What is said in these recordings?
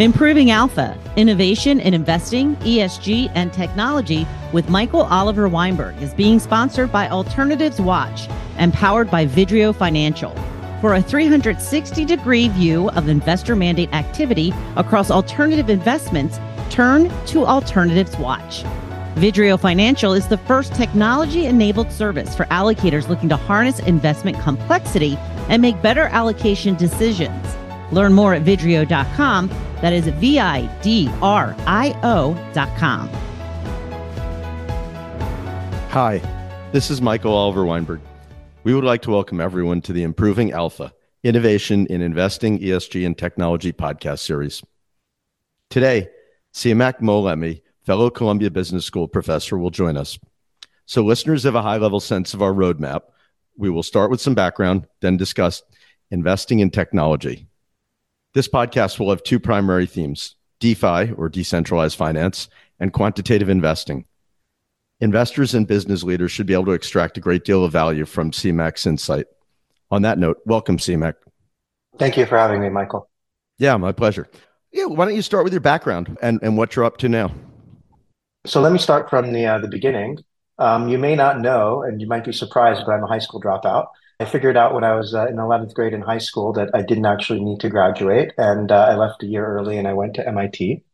Improving Alpha, Innovation in Investing, ESG, and Technology with Michael Oliver Weinberg is being sponsored by Alternatives Watch and powered by Vidrio Financial. For a 360 degree view of investor mandate activity across alternative investments, turn to Alternatives Watch. Vidrio Financial is the first technology enabled service for allocators looking to harness investment complexity and make better allocation decisions. Learn more at vidrio.com that is V I D R I O dot com. Hi, this is Michael Oliver Weinberg. We would like to welcome everyone to the Improving Alpha Innovation in Investing, ESG, and Technology podcast series. Today, Ciamac Moallemi, fellow Columbia Business School professor, will join us. So, listeners have a high level sense of our roadmap. We will start with some background, then discuss investing in technology. This podcast will have two primary themes DeFi, or decentralized finance, and quantitative investing. Investors and business leaders should be able to extract a great deal of value from Ciamac's insight. On that note, welcome, Siamak. Thank you for having me, Michael. Yeah, my pleasure. Yeah, why don't you start with your background and, and what you're up to now? So let me start from the uh, the beginning. Um, you may not know, and you might be surprised, but I'm a high school dropout. I figured out when I was uh, in 11th grade in high school that I didn't actually need to graduate. And uh, I left a year early and I went to MIT.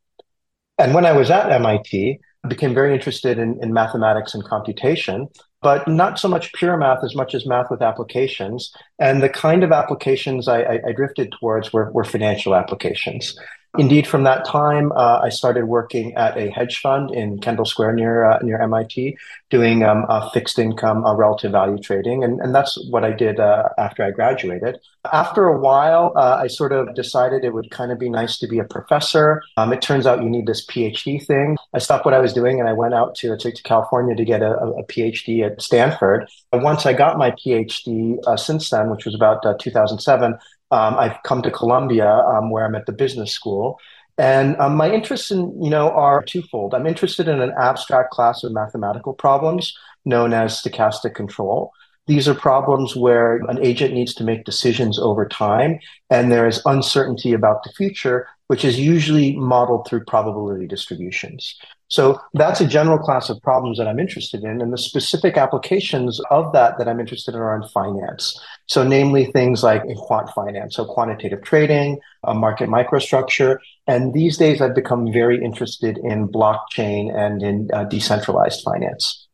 And when I was at MIT, I became very interested in, in mathematics and computation, but not so much pure math as much as math with applications. And the kind of applications I, I, I drifted towards were, were financial applications. Indeed, from that time, uh, I started working at a hedge fund in Kendall Square near uh, near MIT, doing um, fixed income uh, relative value trading, and, and that's what I did uh, after I graduated. After a while, uh, I sort of decided it would kind of be nice to be a professor. Um, it turns out you need this PhD thing. I stopped what I was doing and I went out to to, to California to get a, a, PhD at Stanford. And once I got my PhD, uh, since then, which was about 2007. Um, I've come to Columbia, um, where I'm at the business school. And um, my interests in, you know, are twofold. I'm interested in an abstract class of mathematical problems known as stochastic control. These are problems where an agent needs to make decisions over time, and there is uncertainty about the future, which is usually modeled through probability distributions. So that's a general class of problems that I'm interested in. And the specific applications of that that I'm interested in are in finance. So, namely things like quant finance, so quantitative trading, a market microstructure. And these days, I've become very interested in blockchain and in uh, decentralized finance.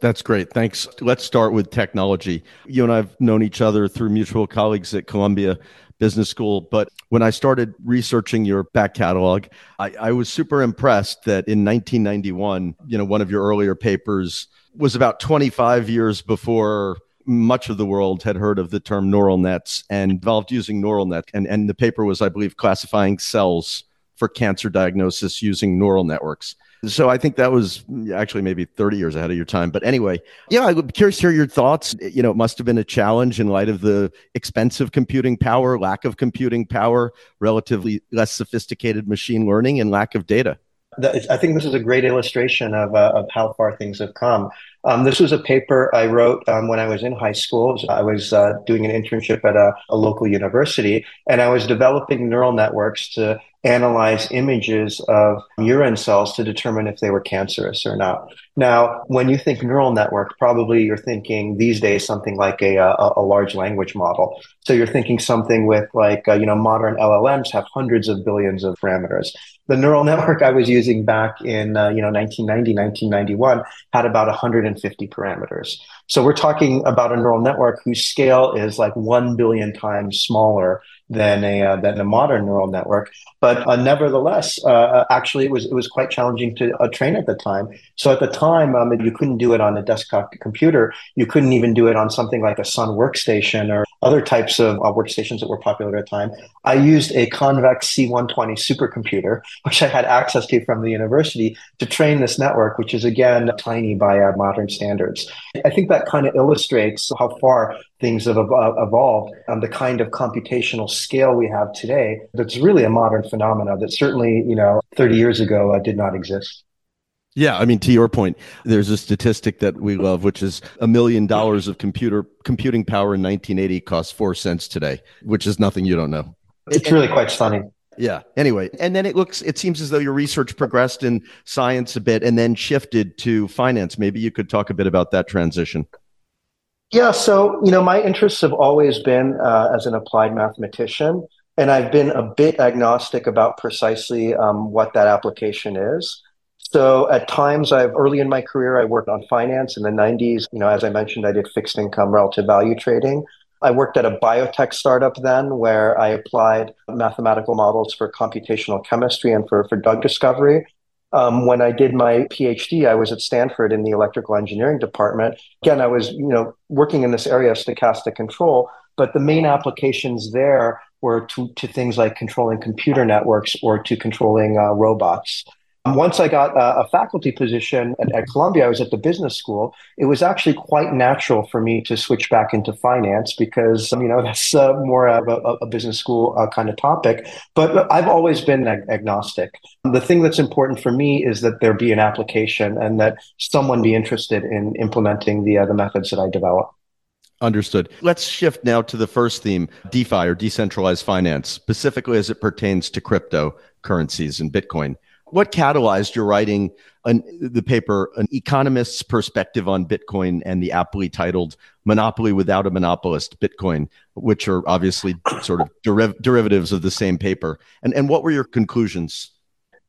That's great. Thanks. Let's start with technology. You and I've known each other through mutual colleagues at Columbia business school. But when I started researching your back catalog, I, I was super impressed that in 1991, you know, one of your earlier papers was about 25 years before much of the world had heard of the term neural nets and involved using neural net. And, and the paper was, I believe, classifying cells for cancer diagnosis using neural networks. So I think that was actually maybe 30 years ahead of your time. But anyway, yeah, I'm curious to hear your thoughts. You know, it must have been a challenge in light of the expensive computing power, lack of computing power, relatively less sophisticated machine learning, and lack of data. I think this is a great illustration of, uh, of how far things have come. Um, this was a paper I wrote um, when I was in high school. I was uh, doing an internship at a, a, local university, and I was developing neural networks to analyze images of urine cells to determine if they were cancerous or not. Now, when you think neural network, probably you're thinking these days something like a, a, a large language model. So you're thinking something with like, uh, you know, modern LLMs have hundreds of billions of parameters. The neural network I was using back in, uh, you know, 1990, 1991 had about 150 parameters. So we're talking about a neural network whose scale is like 1 billion times smaller than a uh, than a modern neural network. But uh, nevertheless, uh, uh, actually, it was it was quite challenging to uh, train at the time. So at the time, um, you couldn't do it on a desktop computer. You couldn't even do it on something like a Sun workstation or other types of uh, workstations that were popular at the time. I used a Convex C120 supercomputer, which I had access to from the university, to train this network, which is again tiny by modern standards. I think that kind of illustrates how far things have evolved and the kind of computational scale we have today that's really a modern phenomenon that certainly you know 30 years ago uh, did not exist yeah, I mean, to your point, there's a statistic that we love, which is a million dollars of computer computing power in 1980 costs four cents today, which is nothing you don't know. It's really quite stunning. Yeah. Anyway, and then it looks, it seems as though your research progressed in science a bit and then shifted to finance. Maybe you could talk a bit about that transition. Yeah. So, you know, my interests have always been uh, as an applied mathematician, and I've been a bit agnostic about precisely um, what that application is. So at times I've early in my career I worked on finance in the 90s, you know, as I mentioned I did fixed income relative value trading. I worked at a biotech startup then where I applied mathematical models for computational chemistry and for, for drug discovery. Um, when I did my PhD, I was at Stanford in the electrical engineering department. Again, I was, you know, working in this area of stochastic control, but the main applications there were to, to things like controlling computer networks or to controlling uh, robots. Once I got a, a faculty position at, at, Columbia, I was at the business school. It was actually quite natural for me to switch back into finance because, you know, that's uh, more of a, a, business school uh, kind of topic. But I've always been ag- agnostic. The thing that's important for me is that there be an application and that someone be interested in implementing the, uh, the methods that I develop. Understood. Let's shift now to the first theme DeFi or decentralized finance, specifically as it pertains to cryptocurrencies and Bitcoin what catalyzed your writing an, the paper an economist's perspective on bitcoin and the aptly titled monopoly without a monopolist bitcoin which are obviously sort of deriv- derivatives of the same paper and, and what were your conclusions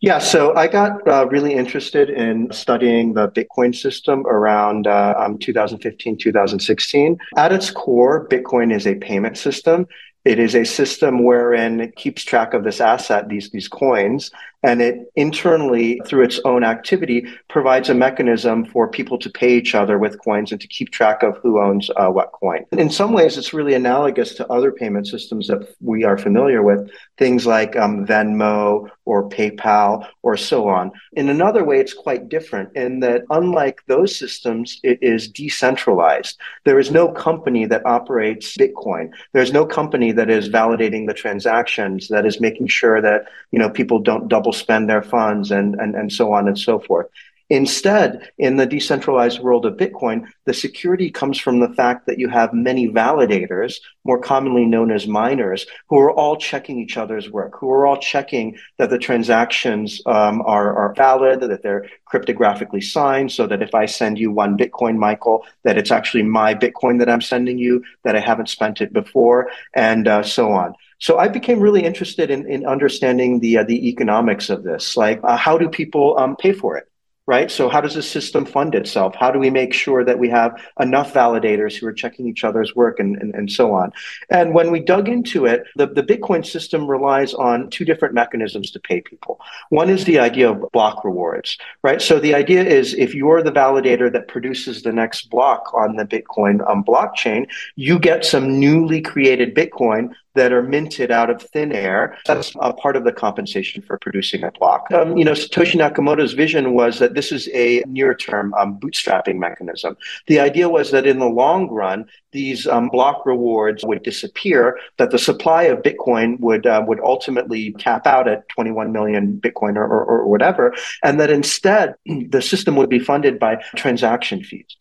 yeah, so I got uh, really interested in studying the Bitcoin system around uh, um, 2015, 2016. At its core, Bitcoin is a payment system. It is a system wherein it keeps track of this asset, these, these coins, and it internally, through its own activity, provides a mechanism for people to pay each other with coins and to keep track of who owns uh, what coin. In some ways, it's really analogous to other payment systems that we are familiar with, things like um, Venmo or PayPal or so on. In another way, it's quite different in that, unlike those systems, it is decentralized. There is no company that operates Bitcoin. There's no company that is validating the transactions, that is making sure that you know people don't double spend their funds and, and, and so on and so forth. Instead, in the decentralized world of Bitcoin, the security comes from the fact that you have many validators, more commonly known as miners, who are all checking each other's work, who are all checking that the transactions um, are, are valid, that they're cryptographically signed, so that if I send you one Bitcoin, Michael, that it's actually my Bitcoin that I'm sending you, that I haven't spent it before, and uh, so on. So I became really interested in, in understanding the uh, the economics of this. Like, uh, how do people um, pay for it? right? So how does the system fund itself? How do we make sure that we have enough validators who are checking each other's work and, and, and so on? And when we dug into it, the, the Bitcoin system relies on two different mechanisms to pay people. One is the idea of block rewards, right? So the idea is if you're the validator that produces the next block on the Bitcoin um, blockchain, you get some newly created Bitcoin that are minted out of thin air. That's a part of the compensation for producing a block. Um, you know, Satoshi Nakamoto's vision was that this is a near-term um, bootstrapping mechanism. The idea was that in the long run, these um, block rewards would disappear, that the supply of Bitcoin would uh, would ultimately cap out at 21 million Bitcoin or, or, or whatever, and that instead the system would be funded by transaction fees.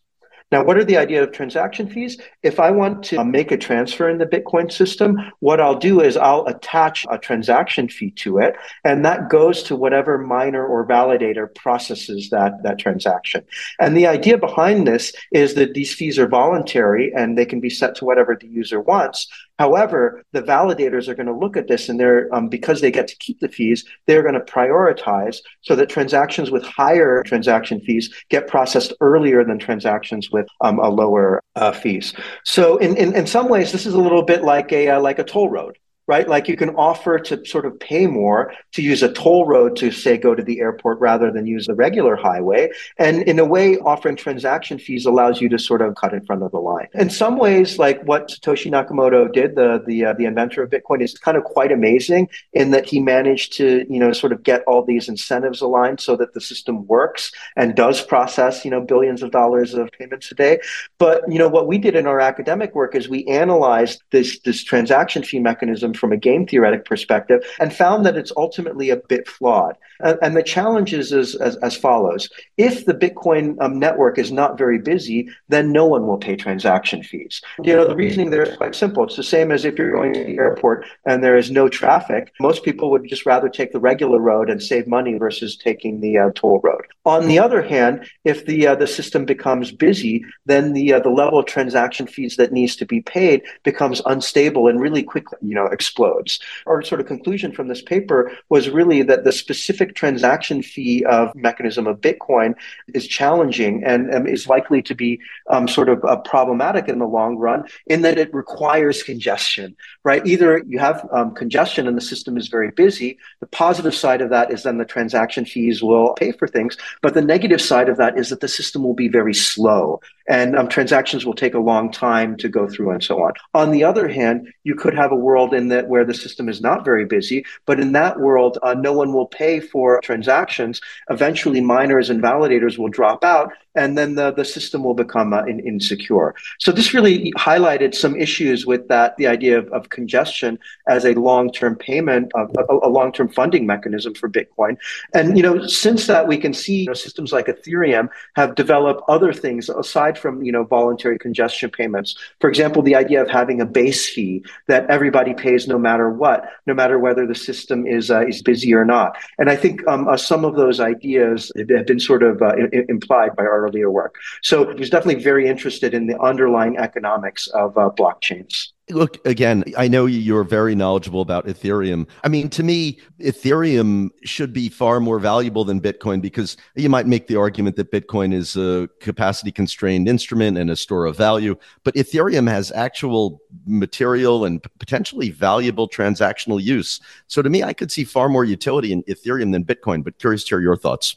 Now, what are the idea of transaction fees? If I want to make a transfer in the Bitcoin system, what I'll do is I'll attach a transaction fee to it, and that goes to whatever miner or validator processes that, that transaction. And the idea behind this is that these fees are voluntary and they can be set to whatever the user wants. However, the validators are going to look at this and they're, um, because they get to keep the fees, they're going to prioritize so that transactions with higher transaction fees get processed earlier than transactions with um, a lower uh, fees. So in, in, in some ways, this is a little bit like a, uh, like a toll road right? Like you can offer to sort of pay more to use a toll road to say go to the airport rather than use the regular highway. And in a way, offering transaction fees allows you to sort of cut in front of the line. In some ways, like what Satoshi Nakamoto did, the the uh, the inventor of Bitcoin, is kind of quite amazing in that he managed to you know sort of get all these incentives aligned so that the system works and does process you know billions of dollars of payments a day. But you know what we did in our academic work is we analyzed this this transaction fee mechanism from a game theoretic perspective and found that it's ultimately a bit flawed. And, the challenge is as, as, as, follows. If the Bitcoin um, network is not very busy, then no one will pay transaction fees. You know, the reasoning there is quite simple. It's the same as if you're going to the airport and there is no traffic. Most people would just rather take the regular road and save money versus taking the uh, toll road. On the other hand, if the uh, the system becomes busy, then the uh, the level of transaction fees that needs to be paid becomes unstable and really quickly, you know, explodes. Our sort of conclusion from this paper was really that the specific transaction fee of mechanism of Bitcoin is challenging and um, is likely to be um, sort of uh, problematic in the long run in that it requires congestion, right? Either you have um, congestion and the system is very busy. The positive side of that is then the transaction fees will pay for things, but the negative side of that is that the system will be very slow and um, transactions will take a long time to go through and so on. On the other hand, you could have a world in that where the system is not very busy, but in that world, uh, no one will pay for transactions. Eventually, miners and validators will drop out, and then the, the system will become uh, in, insecure. So this really highlighted some issues with that, the idea of, of congestion as a long-term payment, of, a, a long-term funding mechanism for Bitcoin. And you know, since that, we can see you know, systems like Ethereum have developed other things aside from you know voluntary congestion payments. For example, the idea of having a base fee that everybody pays no matter what, no matter whether the system is uh, is busy or not. And I think um, uh, some of those ideas have been sort of uh, implied by our earlier work. So he was definitely very interested in the underlying economics of uh, blockchains. Look, again, I know you're very knowledgeable about Ethereum. I mean, to me, Ethereum should be far more valuable than Bitcoin because you might make the argument that Bitcoin is a capacity constrained instrument and a store of value, but Ethereum has actual material and potentially valuable transactional use. So to me, I could see far more utility in Ethereum than Bitcoin, but curious to hear your thoughts.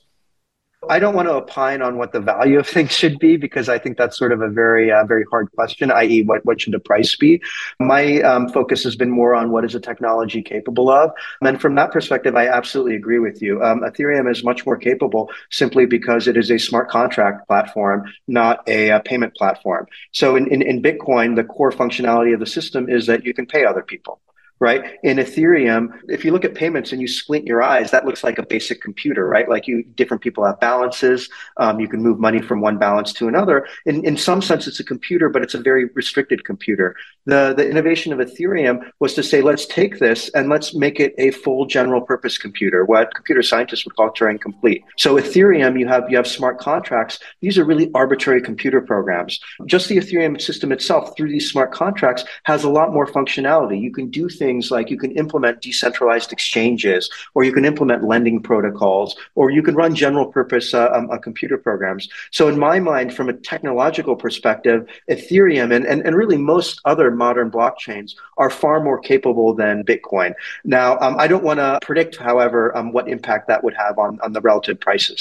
I don't want to opine on what the value of things should be because I think that's sort of a very, uh, very hard question, i.e., what, what should the price be? My um, focus has been more on what is a technology capable of. And from that perspective, I absolutely agree with you. Um, Ethereum is much more capable simply because it is a smart contract platform, not a, a payment platform. So in, in, in Bitcoin, the core functionality of the system is that you can pay other people right? In Ethereum, if you look at payments and you squint your eyes, that looks like a basic computer, right? Like you, different people have balances. Um, you can move money from one balance to another. In, in some sense, it's a computer, but it's a very restricted computer. The, the innovation of Ethereum was to say, let's take this and let's make it a full general purpose computer, what computer scientists would call Turing complete. So Ethereum, you have, you have smart contracts. These are really arbitrary computer programs. Just the Ethereum system itself through these smart contracts has a lot more functionality. You can do things things like you can implement decentralized exchanges, or you can implement lending protocols, or you can run general purpose uh, um, uh, computer programs. So, in my mind, from a technological perspective, Ethereum and, and, and really most other modern blockchains are far more capable than Bitcoin. Now, um, I don't want to predict, however, um, what impact that would have on, on the relative prices.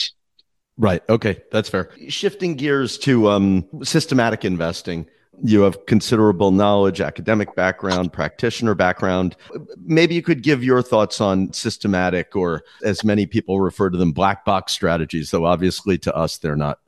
Right. Okay. That's fair. Shifting gears to um, systematic investing you have considerable knowledge, academic background, practitioner background. Maybe you could give your thoughts on systematic, or as many people refer to them, black box strategies, though obviously to us they're not.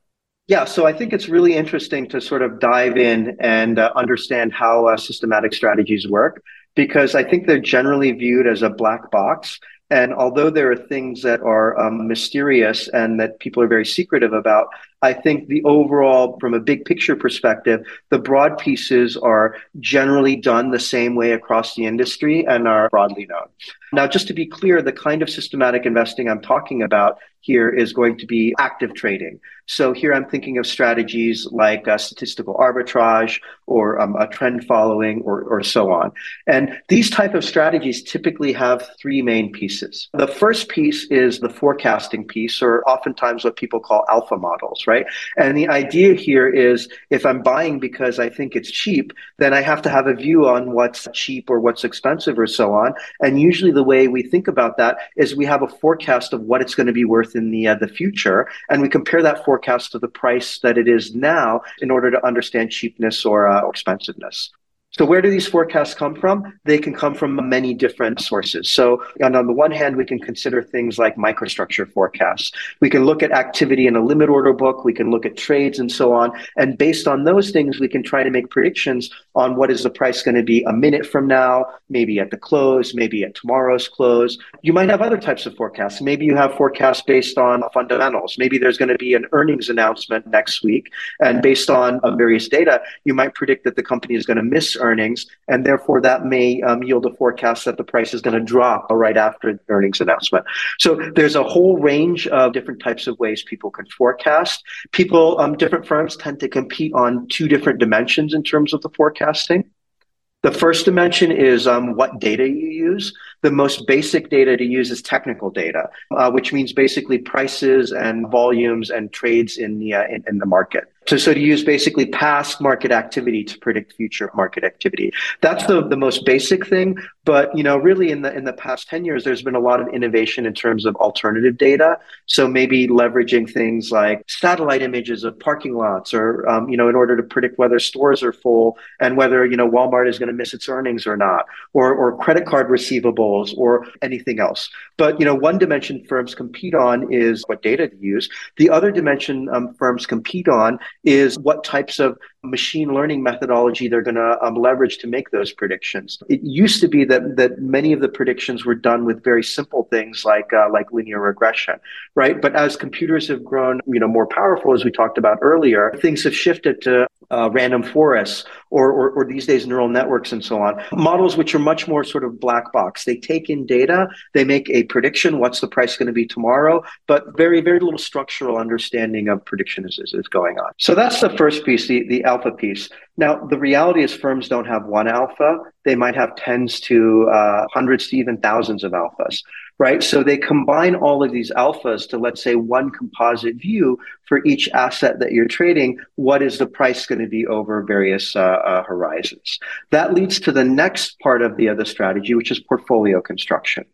Yeah, so I think it's really interesting to sort of dive in and uh, understand how uh, systematic strategies work because I think they're generally viewed as a black box. And although there are things that are um, mysterious and that people are very secretive about, I think the overall, from a big picture perspective, the broad pieces are generally done the same way across the industry and are broadly known. Now, just to be clear, the kind of systematic investing I'm talking about here is going to be active trading. So here I'm thinking of strategies like statistical arbitrage or um, a trend following or, or so on. And these type of strategies typically have three main pieces. The first piece is the forecasting piece, or oftentimes what people call alpha models, right? And the idea here is if I'm buying because I think it's cheap, then I have to have a view on what's cheap or what's expensive or so on. And usually the way we think about that is we have a forecast of what it's going to be worth in the uh, the future, and we compare that forecast to the price that it is now in order to understand cheapness or, uh, or expensiveness. So where do these forecasts come from? They can come from many different sources. So on, on the one hand, we can consider things like microstructure forecasts. We can look at activity in a limit order book. We can look at trades and so on. And based on those things, we can try to make predictions on what is the price going to be a minute from now, maybe at the close, maybe at tomorrow's close. You might have other types of forecasts. Maybe you have forecasts based on fundamentals. Maybe there's going to be an earnings announcement next week. And based on uh, various data, you might predict that the company is going to miss earnings. And therefore, that may um, yield a forecast that the price is going to drop right after the earnings announcement. So there's a whole range of different types of ways people can forecast. People, um, different firms tend to compete on two different dimensions in terms of the forecasting. The first dimension is um, what data you use. The most basic data to use is technical data, uh, which means basically prices and volumes and trades in the uh, in, in the market. So, so to use basically past market activity to predict future market activity. That's the, the most basic thing. But you know, really in the in the past 10 years, there's been a lot of innovation in terms of alternative data. So maybe leveraging things like satellite images of parking lots or um, you know, in order to predict whether stores are full and whether you know Walmart is going to miss its earnings or not, or or credit card receivables or anything else. But you know, one dimension firms compete on is what data to use. The other dimension um, firms compete on is what types of machine learning methodology they're going to um, leverage to make those predictions. It used to be that that many of the predictions were done with very simple things like uh, like linear regression, right? But as computers have grown, you know, more powerful, as we talked about earlier, things have shifted to uh, random forests or, or, or these days neural networks and so on. Models which are much more sort of black box. They take in data, they make a prediction, what's the price going to be tomorrow, but very very little structural understanding of prediction is, is, is going on. So that's the first piece, the the alpha piece. Now, the reality is firms don't have one alpha. They might have tens to uh, hundreds to even thousands of alphas, right? So they combine all of these alphas to, let's say, one composite view for each asset that you're trading. What is the price going to be over various uh, uh, horizons? That leads to the next part of the other strategy, which is portfolio construction.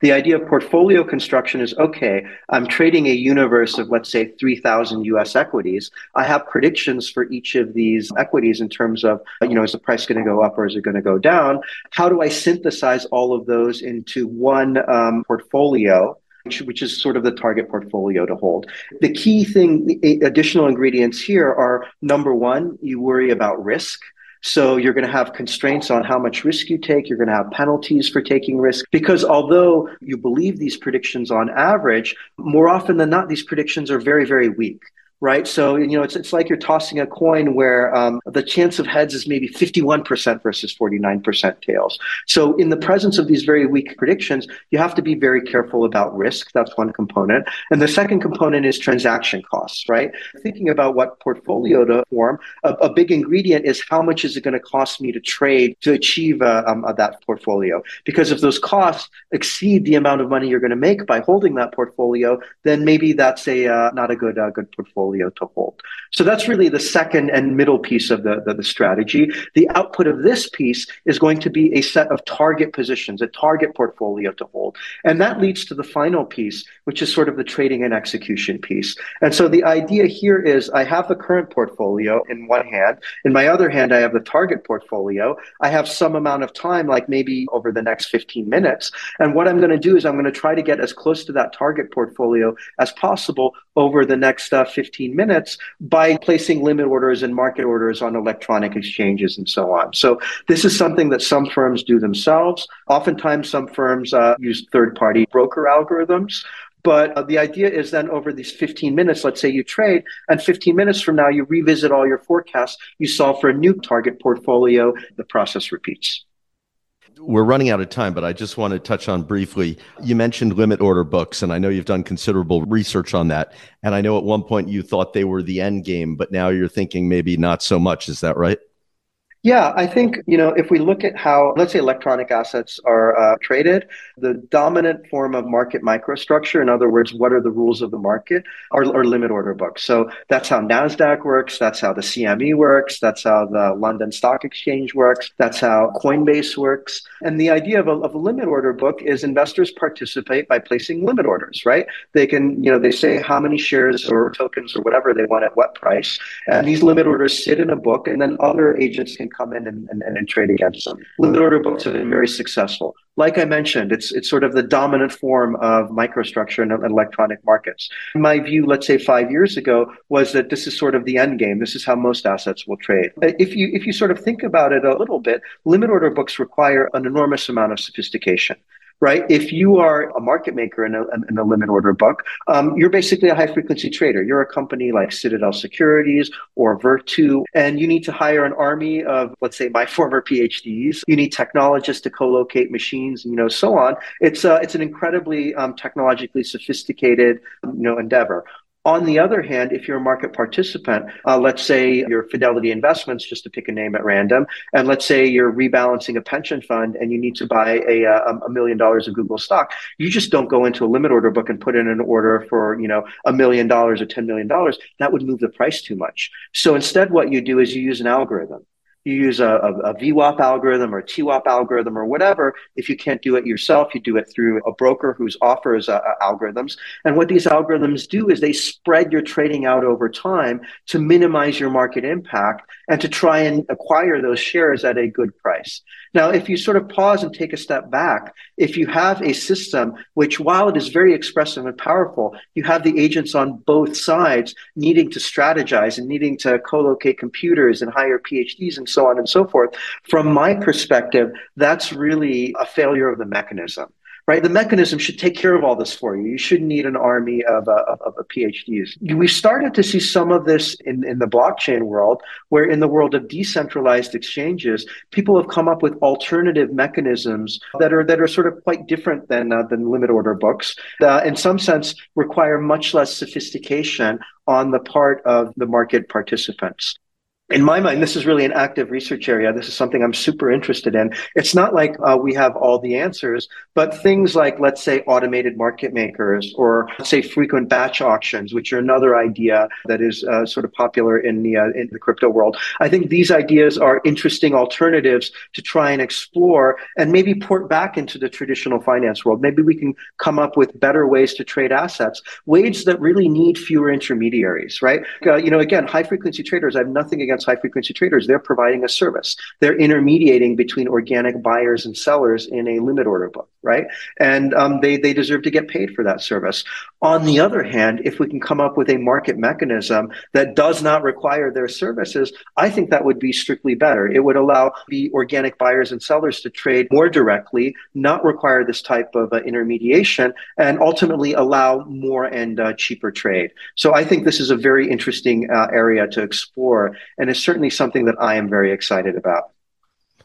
The idea of portfolio construction is okay, I'm trading a universe of, let's say, 3,000 US equities. I have predictions for each of these equities in terms of, you know, is the price going to go up or is it going to go down? How do I synthesize all of those into one um, portfolio? Which, which, is sort of the target portfolio to hold. The key thing, additional ingredients here are number one, you worry about risk. So you're going to have constraints on how much risk you take. You're going to have penalties for taking risk because although you believe these predictions on average, more often than not, these predictions are very, very weak right? So, you know, it's, it's like you're tossing a coin where um, the chance of heads is maybe 51% versus 49% tails. So, in the presence of these very weak predictions, you have to be very careful about risk. That's one component. And the second component is transaction costs, right? Thinking about what portfolio to form, a, a big ingredient is how much is it going to cost me to trade to achieve uh, um, uh, that portfolio? Because if those costs exceed the amount of money you're going to make by holding that portfolio, then maybe that's a uh, not a good uh, good portfolio portfolio to hold. So that's really the second and middle piece of the, the, the, strategy. The output of this piece is going to be a set of target positions, a target portfolio to hold. And that leads to the final piece, which is sort of the trading and execution piece. And so the idea here is I have the current portfolio in one hand. In my other hand, I have the target portfolio. I have some amount of time, like maybe over the next 15 minutes. And what I'm going to do is I'm going to try to get as close to that target portfolio as possible over the next uh, 15 15 minutes by placing limit orders and market orders on electronic exchanges and so on. So this is something that some firms do themselves. Oftentimes, some firms uh, use third party broker algorithms. But uh, the idea is then over these 15 minutes, let's say you trade, and 15 minutes from now, you revisit all your forecasts, you solve for a new target portfolio, the process repeats we're running out of time, but I just want to touch on briefly. You mentioned limit order books, and I know you've done considerable research on that. And I know at one point you thought they were the end game, but now you're thinking maybe not so much. Is that right? Yeah, I think, you know, if we look at how, let's say, electronic assets are uh, traded, the dominant form of market microstructure, in other words, what are the rules of the market, are, are limit order books. So that's how NASDAQ works. That's how the CME works. That's how the London Stock Exchange works. That's how Coinbase works. And the idea of a, of a limit order book is investors participate by placing limit orders, right? They can, you know, they say how many shares or tokens or whatever they want at what price. And these limit orders sit in a book, and then other agents can come in and, and, and trade against them. Limit order books have been very successful. Like I mentioned, it's it's sort of the dominant form of microstructure in electronic markets. My view, let's say five years ago, was that this is sort of the end game. This is how most assets will trade. Uh, if you if you sort of think about it a little bit, limit order books require an enormous amount of sophistication right? If you are a market maker in a, in a limit order book, um, you're basically a high frequency trader. You're a company like Citadel Securities or Virtu, and you need to hire an army of, let's say, my former PhDs. You need technologists to co-locate machines, you know, so on. It's uh, it's an incredibly um, technologically sophisticated, you know, endeavor. On the other hand, if you're a market participant, uh, let's say your Fidelity Investments, just to pick a name at random, and let's say you're rebalancing a pension fund and you need to buy a, uh, a million dollars of Google stock, you just don't go into a limit order book and put in an order for you know a million dollars or ten million dollars. That would move the price too much. So instead, what you do is you use an algorithm you use a, a, a, VWAP algorithm or TWAP algorithm or whatever. If you can't do it yourself, you do it through a broker who offers uh, uh, algorithms. And what these algorithms do is they spread your trading out over time to minimize your market impact and to try and acquire those shares at a good price. Now, if you sort of pause and take a step back, if you have a system which, while it is very expressive and powerful, you have the agents on both sides needing to strategize and needing to co-locate computers and hire PhDs and so on and so forth. From my perspective, that's really a failure of the mechanism right? The mechanism should take care of all this for you. You shouldn't need an army of, uh, of, of PhDs. We started to see some of this in, in the blockchain world, where in the world of decentralized exchanges, people have come up with alternative mechanisms that are that are sort of quite different than uh, than limit order books. Uh, in some sense, require much less sophistication on the part of the market participants in my mind, this is really an active research area. This is something I'm super interested in. It's not like uh, we have all the answers, but things like, let's say, automated market makers or say frequent batch auctions, which are another idea that is uh, sort of popular in the, uh, in the crypto world. I think these ideas are interesting alternatives to try and explore and maybe port back into the traditional finance world. Maybe we can come up with better ways to trade assets, ways that really need fewer intermediaries, right? Uh, you know, again, high frequency traders, I have nothing against high frequency traders, they're providing a service. They're intermediating between organic buyers and sellers in a limit order book, right? And um, they, they deserve to get paid for that service. On the other hand, if we can come up with a market mechanism that does not require their services, I think that would be strictly better. It would allow the organic buyers and sellers to trade more directly, not require this type of uh, intermediation, and ultimately allow more and uh, cheaper trade. So I think this is a very interesting uh, area to explore. And is certainly something that I am very excited about.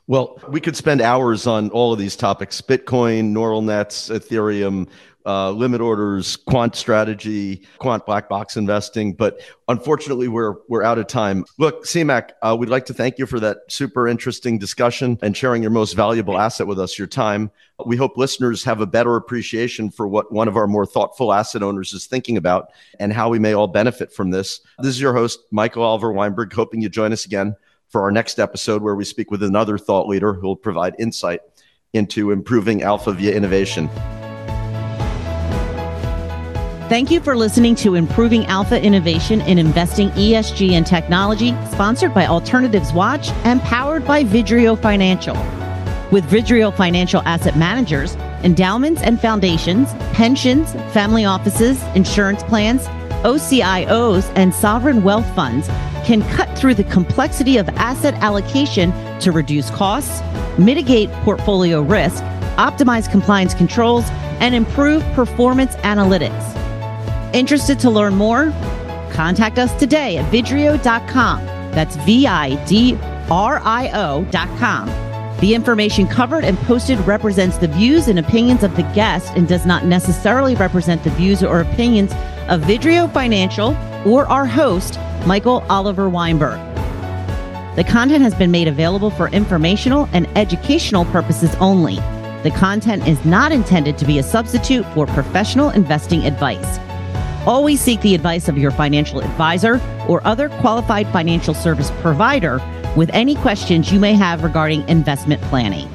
Well, we could spend hours on all of these topics Bitcoin, neural nets, Ethereum, uh, limit orders, quant strategy, quant black box investing. But unfortunately, we're we're out of time. Look, Ciamac, uh, we'd like to thank you for that super interesting discussion and sharing your most valuable asset with us, your time. We hope listeners have a better appreciation for what one of our more thoughtful asset owners is thinking about and how we may all benefit from this. This is your host, Michael Oliver Weinberg, hoping you join us again for our next episode where we speak with another thought leader who will provide insight into improving alpha via innovation. Thank you for listening to Improving Alpha Innovation in Investing ESG and Technology, sponsored by Alternatives Watch and powered by Vidrio Financial. With Vidrio Financial Asset Managers, endowments and foundations, pensions, family offices, insurance plans, OCIOs, and sovereign wealth funds can cut through the complexity of asset allocation to reduce costs, mitigate portfolio risk, optimize compliance controls, and improve performance analytics. Interested to learn more? Contact us today at vidrio.com. That's V I D R I O.com. The information covered and posted represents the views and opinions of the guest and does not necessarily represent the views or opinions of Vidrio Financial or our host, Michael Oliver Weinberg. The content has been made available for informational and educational purposes only. The content is not intended to be a substitute for professional investing advice. Always seek the advice of your financial advisor or other qualified financial service provider with any questions you may have regarding investment planning.